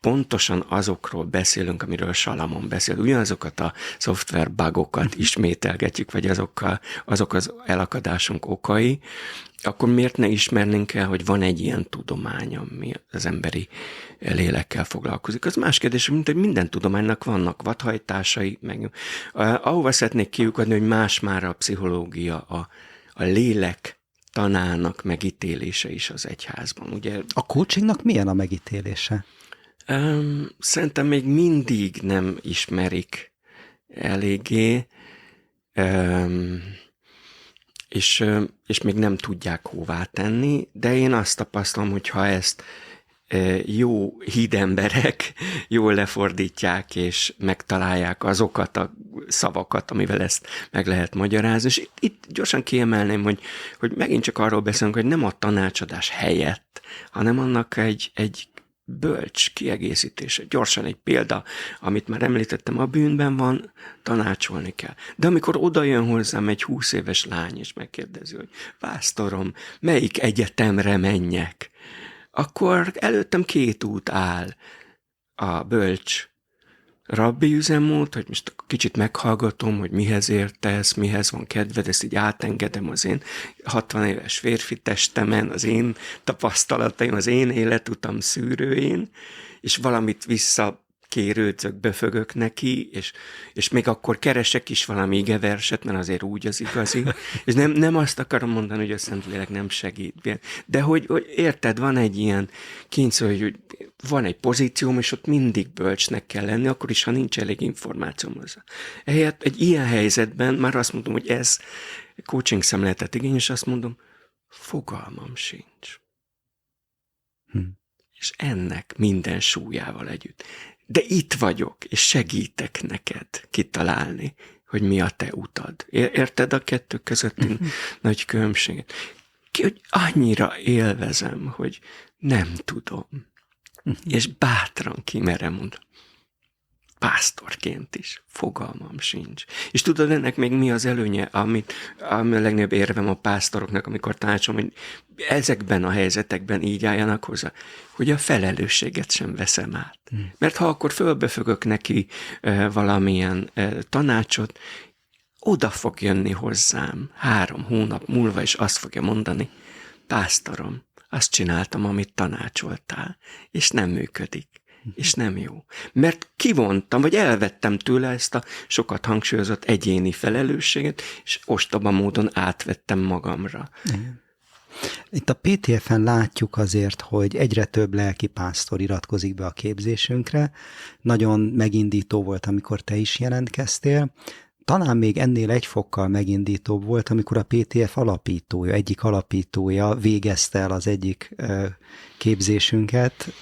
pontosan azokról beszélünk, amiről Salamon beszél, ugyanazokat a szoftver bugokat ismételgetjük, vagy azokkal, azok az elakadásunk okai, akkor miért ne ismernénk el, hogy van egy ilyen tudomány, ami az emberi lélekkel foglalkozik. Az más kérdés, mint hogy minden tudománynak vannak vadhajtásai, meg ahova szeretnék kiukadni, hogy más már a pszichológia, a, a lélek tanának megítélése is az egyházban. Ugye? A coachingnak milyen a megítélése? Um, szerintem még mindig nem ismerik eléggé. Um, és, és még nem tudják hová tenni, de én azt tapasztalom, hogy ha ezt jó hídemberek jól lefordítják, és megtalálják azokat a szavakat, amivel ezt meg lehet magyarázni. És itt, gyorsan kiemelném, hogy, hogy megint csak arról beszélünk, hogy nem a tanácsadás helyett, hanem annak egy, egy bölcs kiegészítése. Gyorsan egy példa, amit már említettem, a bűnben van, tanácsolni kell. De amikor oda jön hozzám egy húsz éves lány, és megkérdezi, hogy pásztorom, melyik egyetemre menjek, akkor előttem két út áll. A bölcs rabbi üzemmód, hogy most kicsit meghallgatom, hogy mihez értesz, mihez van kedved, ezt így átengedem az én 60 éves férfi testemen, az én tapasztalataim, az én életutam szűrőjén, és valamit vissza kérődzök, befögök neki, és, és még akkor keresek is valami igeverset, mert azért úgy az igazi. És nem, nem azt akarom mondani, hogy a Szentlélek nem segít. De hogy, hogy érted, van egy ilyen kényszer, hogy, hogy van egy pozícióm, és ott mindig bölcsnek kell lenni, akkor is, ha nincs elég információm hozzá. Ehelyett egy ilyen helyzetben már azt mondom, hogy ez coaching szemléletet igény, és azt mondom, fogalmam sincs. Hm. És ennek minden súlyával együtt de itt vagyok, és segítek neked kitalálni, hogy mi a te utad. Érted a kettő közötti uh-huh. nagy különbséget? Ki, hogy annyira élvezem, hogy nem tudom. Uh-huh. És bátran kimerem mondani pásztorként is. Fogalmam sincs. És tudod ennek még mi az előnye, amit, ami a legnagyobb érvem a pásztoroknak, amikor tanácsom, hogy ezekben a helyzetekben így álljanak hozzá, hogy a felelősséget sem veszem át. Hmm. Mert ha akkor fölbefögök neki e, valamilyen e, tanácsot, oda fog jönni hozzám három hónap múlva, és azt fogja mondani, pásztorom, azt csináltam, amit tanácsoltál, és nem működik és nem jó. Mert kivontam, vagy elvettem tőle ezt a sokat hangsúlyozott egyéni felelősséget, és ostoba módon átvettem magamra. Itt a PTF-en látjuk azért, hogy egyre több lelki pásztor iratkozik be a képzésünkre. Nagyon megindító volt, amikor te is jelentkeztél. talán még ennél egy fokkal megindítóbb volt, amikor a PTF alapítója, egyik alapítója végezte el az egyik képzésünket,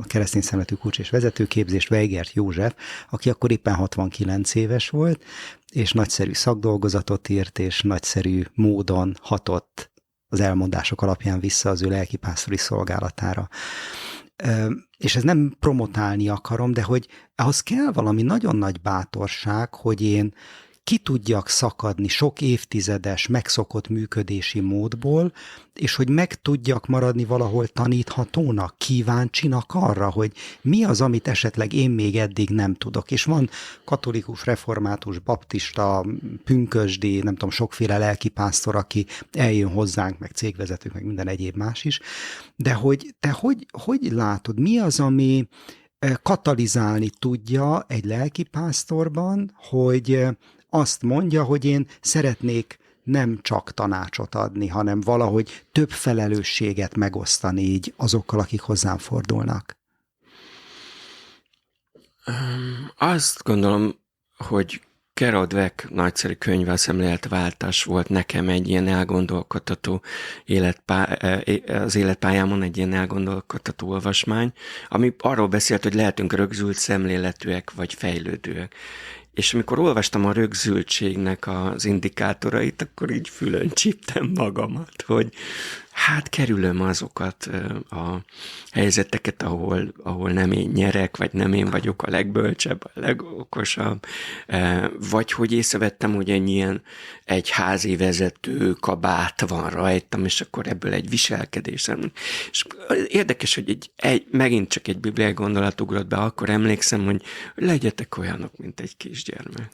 a keresztény szemletű kulcs és vezetőképzést, Weigert József, aki akkor éppen 69 éves volt, és nagyszerű szakdolgozatot írt, és nagyszerű módon hatott az elmondások alapján vissza az ő lelkipásztori szolgálatára. És ez nem promotálni akarom, de hogy ahhoz kell valami nagyon nagy bátorság, hogy én ki tudjak szakadni sok évtizedes, megszokott működési módból, és hogy meg tudjak maradni valahol taníthatónak, kíváncsinak arra, hogy mi az, amit esetleg én még eddig nem tudok. És van katolikus, református, baptista, pünkösdi, nem tudom, sokféle lelkipásztor, aki eljön hozzánk, meg cégvezetők, meg minden egyéb más is. De hogy te hogy, hogy látod, mi az, ami eh, katalizálni tudja egy lelkipásztorban, hogy azt mondja, hogy én szeretnék nem csak tanácsot adni, hanem valahogy több felelősséget megosztani így azokkal, akik hozzám fordulnak? Azt gondolom, hogy Carol Dweck nagyszerű könyve, a szemléletváltás volt nekem egy ilyen elgondolkodtató életpá, e, az életpályámon egy ilyen elgondolkodtató olvasmány, ami arról beszélt, hogy lehetünk rögzült szemléletűek vagy fejlődőek. És amikor olvastam a rögzültségnek az indikátorait, akkor így fülön csíptem magamat, hogy hát kerülöm azokat a helyzeteket, ahol, ahol nem én nyerek, vagy nem én vagyok a legbölcsebb, a legokosabb, vagy hogy észrevettem, hogy egy ilyen egy házi vezető kabát van rajtam, és akkor ebből egy viselkedésem. És érdekes, hogy egy, egy, megint csak egy bibliai gondolat ugrott be, akkor emlékszem, hogy legyetek olyanok, mint egy kisgyermek.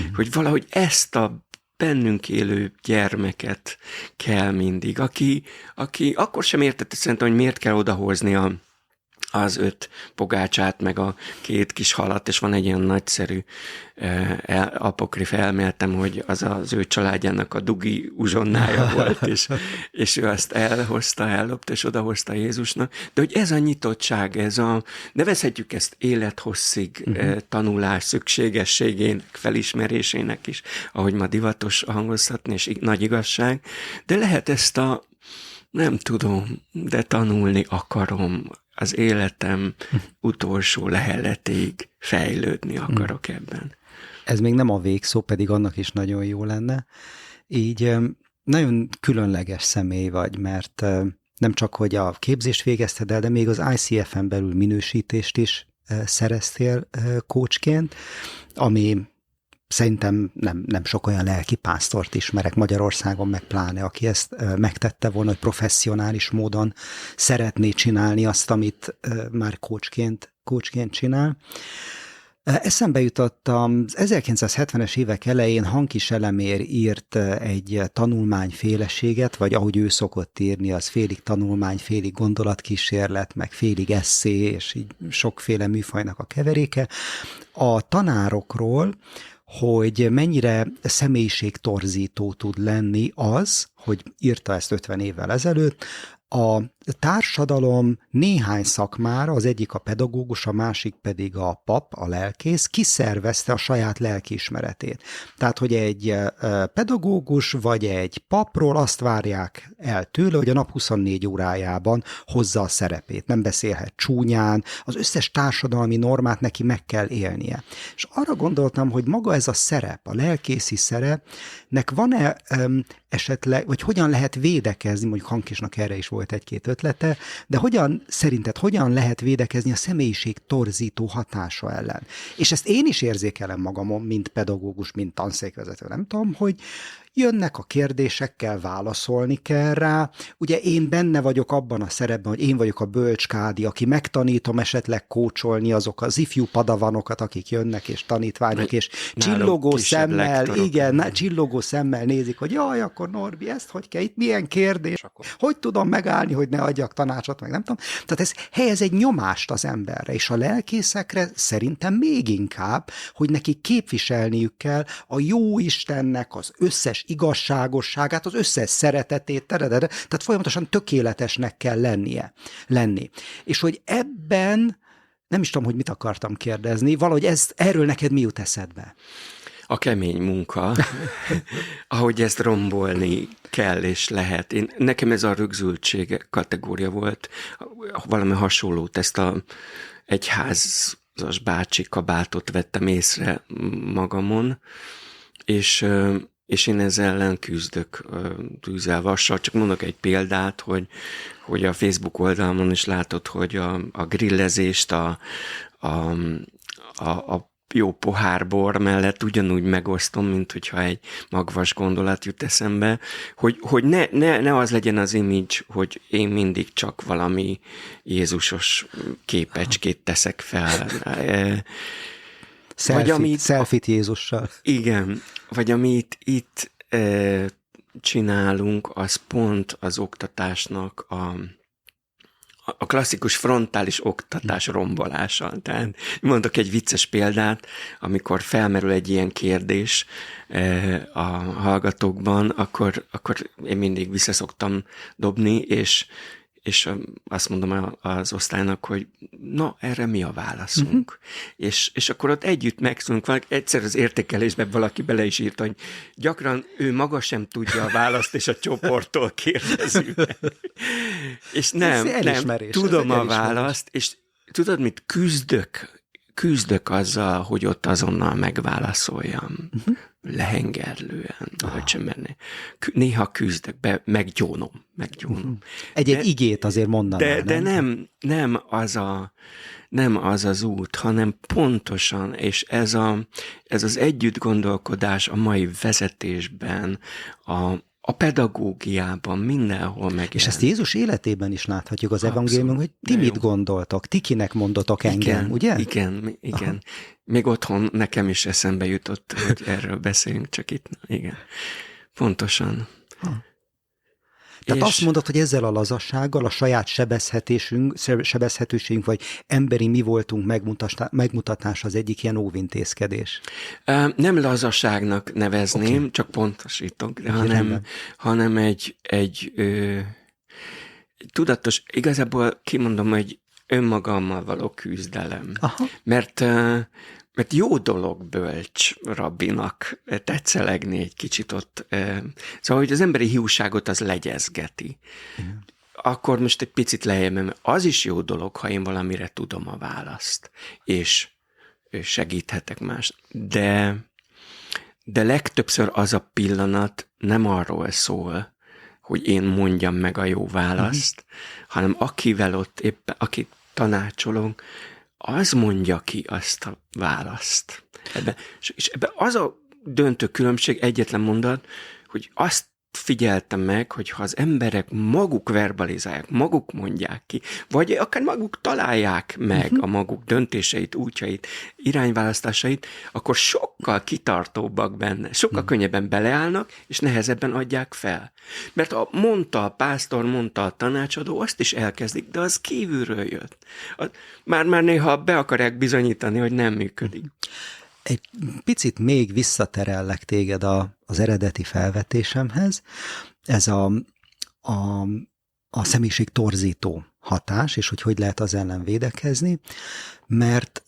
Mm. Hogy valahogy ezt a bennünk élő gyermeket kell mindig, aki, aki akkor sem értette szerintem, hogy miért kell odahozni a, az öt pogácsát, meg a két kis halat, és van egy ilyen nagyszerű el, apokrif elméltem, hogy az az ő családjának a dugi uzsonnája volt, és, és ő azt elhozta, ellopta, és odahozta Jézusnak. De hogy ez a nyitottság, ez a, nevezhetjük ezt élethosszig uh-huh. tanulás szükségességének, felismerésének is, ahogy ma divatos hangozhatni, és nagy igazság, de lehet ezt a nem tudom, de tanulni akarom, az életem utolsó leheletéig fejlődni akarok ebben. Ez még nem a végszó, pedig annak is nagyon jó lenne. Így nagyon különleges személy vagy, mert nem csak, hogy a képzést végezted el, de még az ICF-en belül minősítést is szereztél kócsként, ami szerintem nem, nem sok olyan lelki pásztort ismerek Magyarországon, meg pláne, aki ezt megtette volna, hogy professzionális módon szeretné csinálni azt, amit már kócsként, kócsként csinál. Eszembe jutott az 1970-es évek elején Hankis Elemér írt egy tanulmányféleséget, vagy ahogy ő szokott írni, az félig tanulmány, félig gondolatkísérlet, meg félig eszé, és így sokféle műfajnak a keveréke. A tanárokról, hogy mennyire személyiségtorzító tud lenni az, hogy írta ezt 50 évvel ezelőtt, a társadalom néhány szakmára, az egyik a pedagógus, a másik pedig a pap, a lelkész, kiszervezte a saját lelkiismeretét. Tehát, hogy egy pedagógus vagy egy papról azt várják el tőle, hogy a nap 24 órájában hozza a szerepét. Nem beszélhet csúnyán, az összes társadalmi normát neki meg kell élnie. És arra gondoltam, hogy maga ez a szerep, a lelkészi szerepnek van-e esetleg, vagy hogyan lehet védekezni, mondjuk Hankisnak erre is volt egy-két ötlete, de hogyan, szerinted hogyan lehet védekezni a személyiség torzító hatása ellen? És ezt én is érzékelem magamon, mint pedagógus, mint tanszékvezető, nem tudom, hogy jönnek a kérdésekkel, válaszolni kell rá. Ugye én benne vagyok abban a szerepben, hogy én vagyok a bölcskádi, aki megtanítom esetleg kócsolni azok az ifjú padavanokat, akik jönnek és tanítványok, és csillogó szemmel, lektorok. igen, csillogó szemmel nézik, hogy jaj, akkor Norbi, ezt hogy kell, itt milyen kérdés, hogy tudom megállni, hogy ne adjak tanácsot, meg nem tudom. Tehát ez helyez egy nyomást az emberre, és a lelkészekre szerintem még inkább, hogy neki képviselniük kell a jó Istennek az összes igazságosságát, az összes szeretetét, teredere, tehát folyamatosan tökéletesnek kell lennie, lenni. És hogy ebben, nem is tudom, hogy mit akartam kérdezni, valahogy ez, erről neked mi jut eszedbe? a kemény munka, ahogy ezt rombolni kell és lehet. Én, nekem ez a rögzültség kategória volt, valami hasonlót, ezt a egyházas bácsi kabátot vettem észre magamon, és, és én ezzel ellen küzdök tűzzel, vassal. Csak mondok egy példát, hogy, hogy a Facebook oldalon is látod, hogy a, a grillezést, a, a, a, a jó pohárbor mellett ugyanúgy megosztom, mint hogyha egy magvas gondolat jut eszembe, hogy, hogy ne, ne, ne az legyen az image, hogy én mindig csak valami Jézusos képecskét teszek fel. Selfie, vagy amit, selfie Jézussal. Igen, vagy amit itt e, csinálunk, az pont az oktatásnak a a klasszikus frontális oktatás rombolása. Tehát mondok egy vicces példát, amikor felmerül egy ilyen kérdés a hallgatókban, akkor, akkor én mindig visszaszoktam dobni, és és azt mondom az osztálynak, hogy na, erre mi a válaszunk? Uh-huh. És, és akkor ott együtt megszólunk, egyszer az értékelésben valaki bele is írt, hogy gyakran ő maga sem tudja a választ, és a csoporttól kérdezünk. és nem, nem, tudom a választ, és tudod mit, küzdök, küzdök azzal, hogy ott azonnal megválaszoljam. Uh-huh lehengerlően, ah. sem menni. Néha küzdök be, meggyónom, meggyónom. Mhm. Egy-egy igét azért mondaná, de, nem? De nem, nem az a, nem az az út, hanem pontosan, és ez, a, ez az együtt gondolkodás a mai vezetésben, a, a pedagógiában, mindenhol meg. És ezt Jézus életében is láthatjuk az evangéliumban, hogy ti mit jó. gondoltok, ti kinek mondotok engem, igen, ugye? Igen, igen. Aha. Még otthon nekem is eszembe jutott, hogy erről beszéljünk, csak itt, igen. Pontosan. Ha. Tehát és... azt mondod, hogy ezzel a lazassággal, a saját sebezhetésünk, sebezhetőségünk, vagy emberi mi voltunk megmutatás az egyik ilyen óvintézkedés. Nem lazaságnak nevezném, okay. csak pontosítok, de hanem, hanem egy, egy ö, tudatos, igazából kimondom, hogy önmagammal való küzdelem. Aha. Mert mert jó dolog bölcs rabbinak tetszelegni egy kicsit ott. Szóval, hogy az emberi hiúságot az legyezgeti. Igen. Akkor most egy picit lejjebb, az is jó dolog, ha én valamire tudom a választ, és segíthetek más. De, de legtöbbször az a pillanat nem arról szól, hogy én mondjam meg a jó választ, uh-huh. hanem akivel ott éppen, akit tanácsolunk, az mondja ki azt a választ. Ebbe, és ebbe az a döntő különbség, egyetlen mondat, hogy azt figyeltem meg, hogy ha az emberek maguk verbalizálják, maguk mondják ki, vagy akár maguk találják meg uh-huh. a maguk döntéseit, útjait, irányválasztásait, akkor sokkal kitartóbbak benne, sokkal uh-huh. könnyebben beleállnak, és nehezebben adják fel. Mert a mondta a pásztor, mondta a tanácsadó, azt is elkezdik, de az kívülről jött. Már-már néha be akarják bizonyítani, hogy nem működik. Uh-huh egy picit még visszaterellek téged a, az eredeti felvetésemhez. Ez a, a, a személyiség torzító hatás, és hogy hogy lehet az ellen védekezni, mert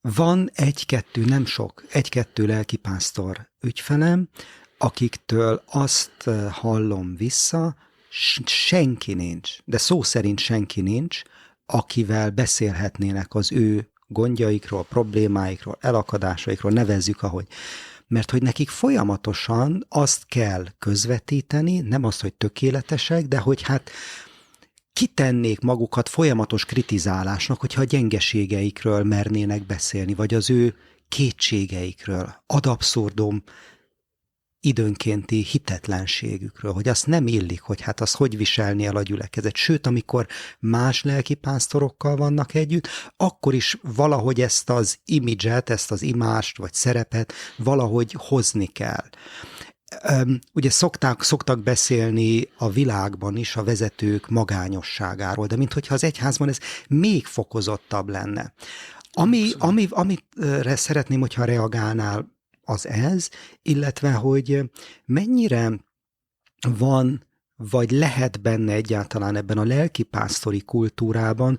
van egy-kettő, nem sok, egy-kettő lelkipásztor ügyfelem, akiktől azt hallom vissza, senki nincs, de szó szerint senki nincs, akivel beszélhetnének az ő gondjaikról, problémáikról, elakadásaikról, nevezzük ahogy. Mert hogy nekik folyamatosan azt kell közvetíteni, nem az, hogy tökéletesek, de hogy hát kitennék magukat folyamatos kritizálásnak, hogyha a gyengeségeikről mernének beszélni, vagy az ő kétségeikről. Ad abszurdum időnkénti hitetlenségükről, hogy azt nem illik, hogy hát az hogy viselni el a gyülekezet. Sőt, amikor más lelkipásztorokkal vannak együtt, akkor is valahogy ezt az imidzset, ezt az imást vagy szerepet valahogy hozni kell. Ugye szokták, szoktak beszélni a világban is a vezetők magányosságáról, de minthogyha az egyházban ez még fokozottabb lenne. Ami, ami, amire szeretném, hogyha reagálnál az ez, illetve hogy mennyire van, vagy lehet benne egyáltalán ebben a lelkipásztori kultúrában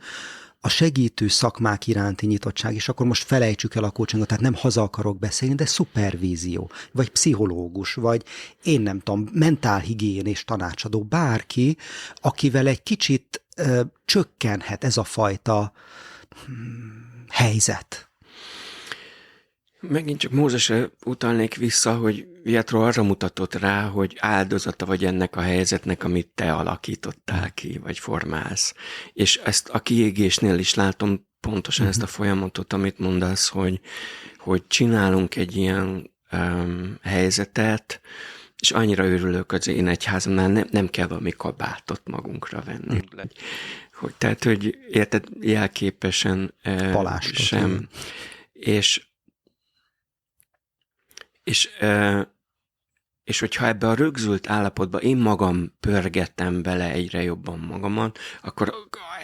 a segítő szakmák iránti nyitottság, és akkor most felejtsük el a coachingot, tehát nem haza akarok beszélni, de szupervízió, vagy pszichológus, vagy én nem tudom, mentálhigiénés tanácsadó, bárki, akivel egy kicsit ö, csökkenhet ez a fajta hmm, helyzet. Megint csak Mózesre utalnék vissza, hogy Vietro arra mutatott rá, hogy áldozata vagy ennek a helyzetnek, amit te alakítottál ki, vagy formálsz. És ezt a kiégésnél is látom pontosan uh-huh. ezt a folyamatot, amit mondasz, hogy, hogy csinálunk egy ilyen um, helyzetet, és annyira örülök az én egyházamnál, nem, nem kell valami kabátot magunkra venni. Uh-huh. Hogy, tehát, hogy érted, jelképesen Palástot, sem. Igen. És és, és hogyha ebbe a rögzült állapotba én magam pörgettem bele egyre jobban magamat, akkor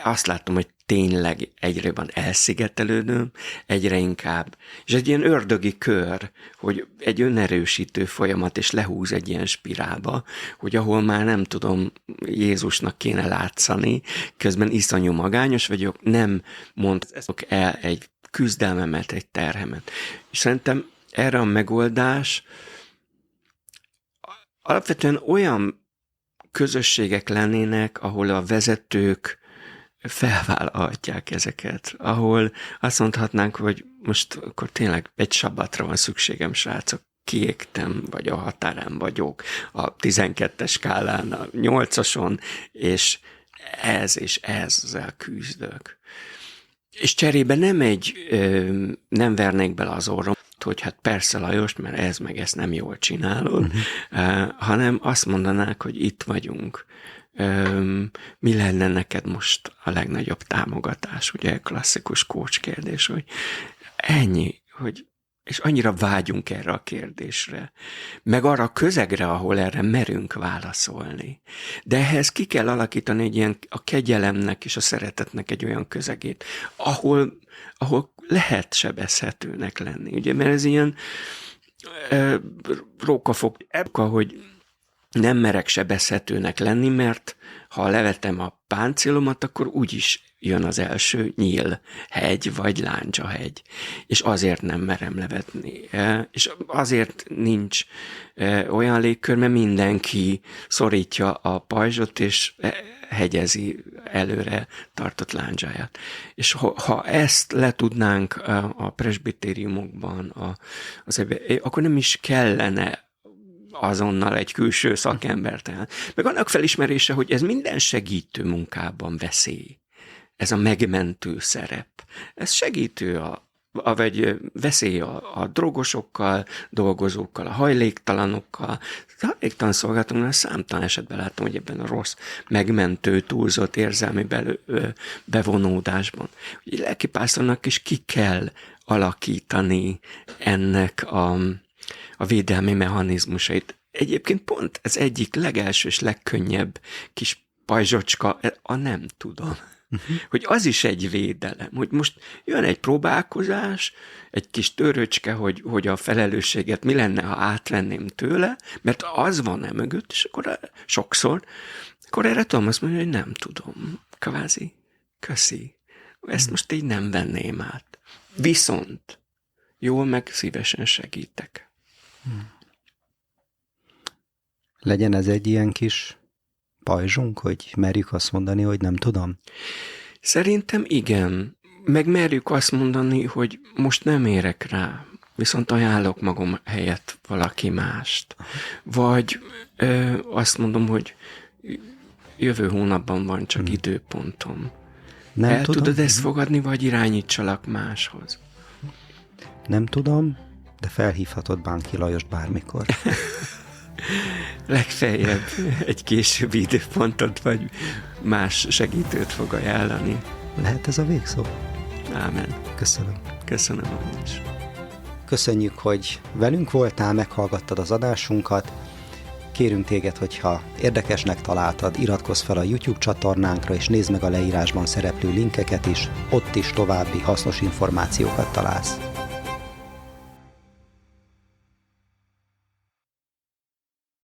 azt látom, hogy tényleg egyre jobban elszigetelődöm, egyre inkább. És egy ilyen ördögi kör, hogy egy önerősítő folyamat, és lehúz egy ilyen spirálba, hogy ahol már nem tudom, Jézusnak kéne látszani, közben iszonyú magányos vagyok, nem mondok el egy küzdelmemet, egy terhemet. És szerintem erre a megoldás alapvetően olyan közösségek lennének, ahol a vezetők felvállalhatják ezeket, ahol azt mondhatnánk, hogy most akkor tényleg egy sabbatra van szükségem, srácok, kiégtem, vagy a határán vagyok, a 12-es skálán, a 8-ason, és ez és ezzel küzdök. És cserébe nem egy, nem vernék bele az orrom, hogy hát persze Lajos, mert ez meg ezt nem jól csinálod, uh-huh. hanem azt mondanák, hogy itt vagyunk. Mi lenne neked most a legnagyobb támogatás? Ugye klasszikus coach kérdés, hogy ennyi, hogy és annyira vágyunk erre a kérdésre, meg arra a közegre, ahol erre merünk válaszolni. De ehhez ki kell alakítani egy ilyen a kegyelemnek és a szeretetnek egy olyan közegét, ahol, ahol lehet sebezhetőnek lenni. Ugye, mert ez ilyen e, rókafog, ebka, hogy nem merek sebezhetőnek lenni, mert ha levetem a páncélomat, akkor úgyis jön az első nyíl hegy, vagy láncsa hegy. És azért nem merem levetni. E, és azért nincs e, olyan légkör, mert mindenki szorítja a pajzsot, és e, hegyezi előre tartott láncsáját. És ha, ha ezt le tudnánk a presbitériumokban, a, az, akkor nem is kellene azonnal egy külső szakembert el. Meg annak felismerése, hogy ez minden segítő munkában veszély. Ez a megmentő szerep. Ez segítő a, vagy veszély a, a drogosokkal, dolgozókkal, a hajléktalanokkal. A hajléktalan szolgálatoknál számtalan esetben látom, hogy ebben a rossz, megmentő, túlzott érzelmi belő, bevonódásban. Hogy lelkipásztornak is ki kell alakítani ennek a, a védelmi mechanizmusait. Egyébként pont ez egyik legelső és legkönnyebb kis pajzsocska, a nem tudom. Uh-huh. Hogy az is egy védelem, hogy most jön egy próbálkozás, egy kis töröcske, hogy, hogy a felelősséget mi lenne, ha átvenném tőle, mert az van-e mögött, és akkor sokszor, akkor erre tudom azt mondani, hogy nem tudom, kvázi, köszi, ezt most így nem venném át. Viszont jól meg szívesen segítek. Hmm. Legyen ez egy ilyen kis pajzsunk, hogy merjük azt mondani, hogy nem tudom? Szerintem igen. Meg merjük azt mondani, hogy most nem érek rá, viszont ajánlok magam helyett valaki mást. Vagy ö, azt mondom, hogy jövő hónapban van csak hmm. időpontom. Nem El tudom. tudod ezt fogadni, vagy irányítsalak máshoz? Nem tudom, de felhívhatod Bánki Lajost bármikor. Legfeljebb egy későbbi időpontot, vagy más segítőt fog ajánlani. Lehet ez a végszó? Ámen. Köszönöm. Köszönöm is. Köszönjük, hogy velünk voltál, meghallgattad az adásunkat. Kérünk téged, hogyha érdekesnek találtad, iratkozz fel a YouTube csatornánkra, és nézd meg a leírásban szereplő linkeket is, ott is további hasznos információkat találsz.